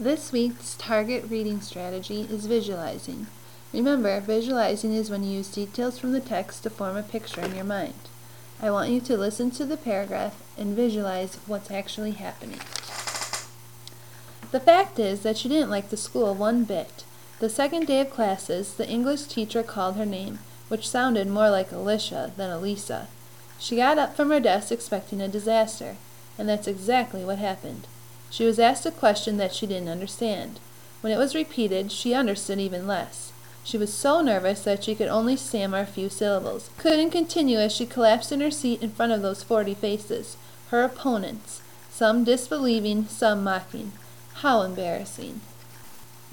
This week's target reading strategy is visualizing. Remember, visualizing is when you use details from the text to form a picture in your mind. I want you to listen to the paragraph and visualize what's actually happening. The fact is that she didn't like the school one bit. The second day of classes, the English teacher called her name, which sounded more like Alicia than Elisa. She got up from her desk expecting a disaster, and that's exactly what happened. She was asked a question that she didn't understand. When it was repeated, she understood even less. She was so nervous that she could only stammer a few syllables, couldn't continue as she collapsed in her seat in front of those forty faces, her opponents, some disbelieving, some mocking. How embarrassing.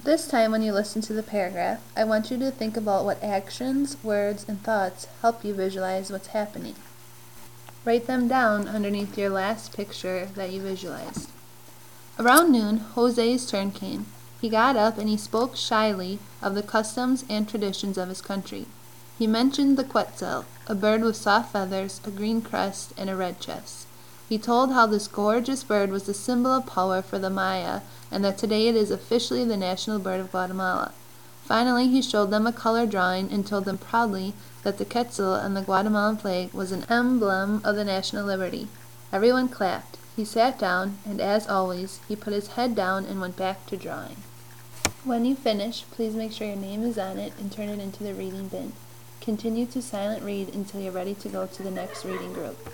This time, when you listen to the paragraph, I want you to think about what actions, words, and thoughts help you visualize what's happening. Write them down underneath your last picture that you visualized. Around noon, Jose's turn came. He got up and he spoke shyly of the customs and traditions of his country. He mentioned the quetzal, a bird with soft feathers, a green crest, and a red chest. He told how this gorgeous bird was the symbol of power for the Maya and that today it is officially the national bird of Guatemala. Finally, he showed them a color drawing and told them proudly that the quetzal on the Guatemalan flag was an emblem of the national liberty. Everyone clapped. He sat down, and as always, he put his head down and went back to drawing. When you finish, please make sure your name is on it and turn it into the reading bin. Continue to silent read until you're ready to go to the next reading group.